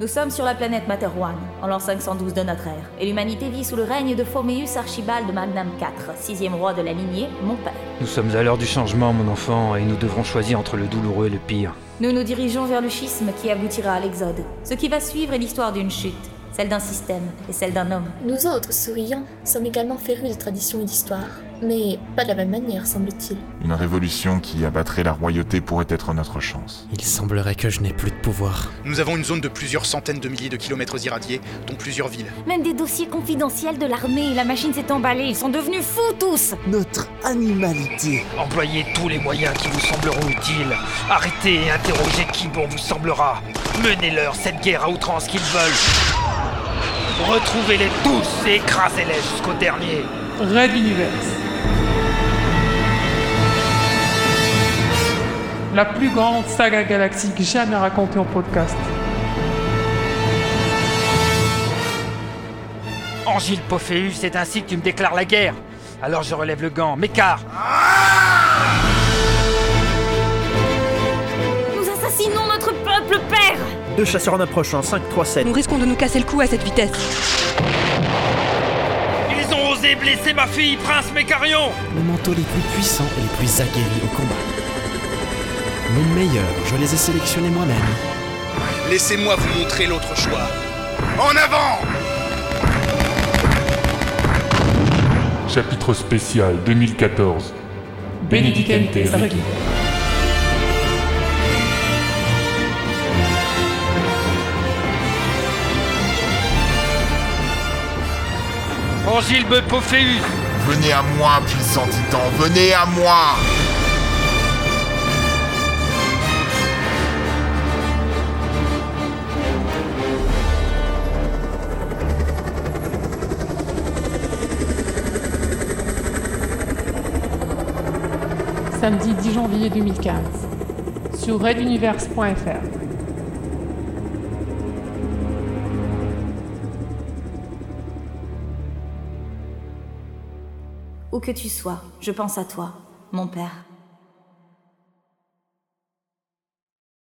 Nous sommes sur la planète Materwan, en l'an 512 de notre ère, et l'humanité vit sous le règne de Foméus Archibald Magnam IV, sixième roi de la lignée, mon père. Nous sommes à l'heure du changement, mon enfant, et nous devrons choisir entre le douloureux et le pire. Nous nous dirigeons vers le schisme qui aboutira à l'exode. Ce qui va suivre est l'histoire d'une chute, celle d'un système et celle d'un homme. Nous autres, souriants, sommes également férus de tradition et d'histoire. Mais pas de la même manière, semble-t-il. Une révolution qui abattrait la royauté pourrait être notre chance. Il semblerait que je n'ai plus de pouvoir. Nous avons une zone de plusieurs centaines de milliers de kilomètres irradiés, dont plusieurs villes. Même des dossiers confidentiels de l'armée, la machine s'est emballée, ils sont devenus fous tous Notre animalité. Employez tous les moyens qui vous sembleront utiles. Arrêtez et interrogez qui bon vous semblera. Menez-leur cette guerre à outrance qu'ils veulent. Retrouvez-les tous et écrasez-les jusqu'au dernier. Red Universe. La plus grande saga galactique jamais racontée en podcast. Angile Pophéus, c'est ainsi que tu me déclares la guerre. Alors je relève le gant. Mécart Nous assassinons notre peuple, père Deux chasseurs en approchant, 5, 3, 7. Nous risquons de nous casser le cou à cette vitesse. Ils ont osé blesser ma fille, prince Mécarion Les manteaux les plus puissants et les plus aguerris au combat. Les meilleurs, je les ai sélectionnés moi-même. Laissez-moi vous montrer l'autre choix. En avant Chapitre spécial 2014. Benedicente Regi. Angile Pophéus Venez à moi, puissant titan, venez à moi Samedi 10 janvier 2015. Sur reduniverse.fr. Où que tu sois, je pense à toi, mon père.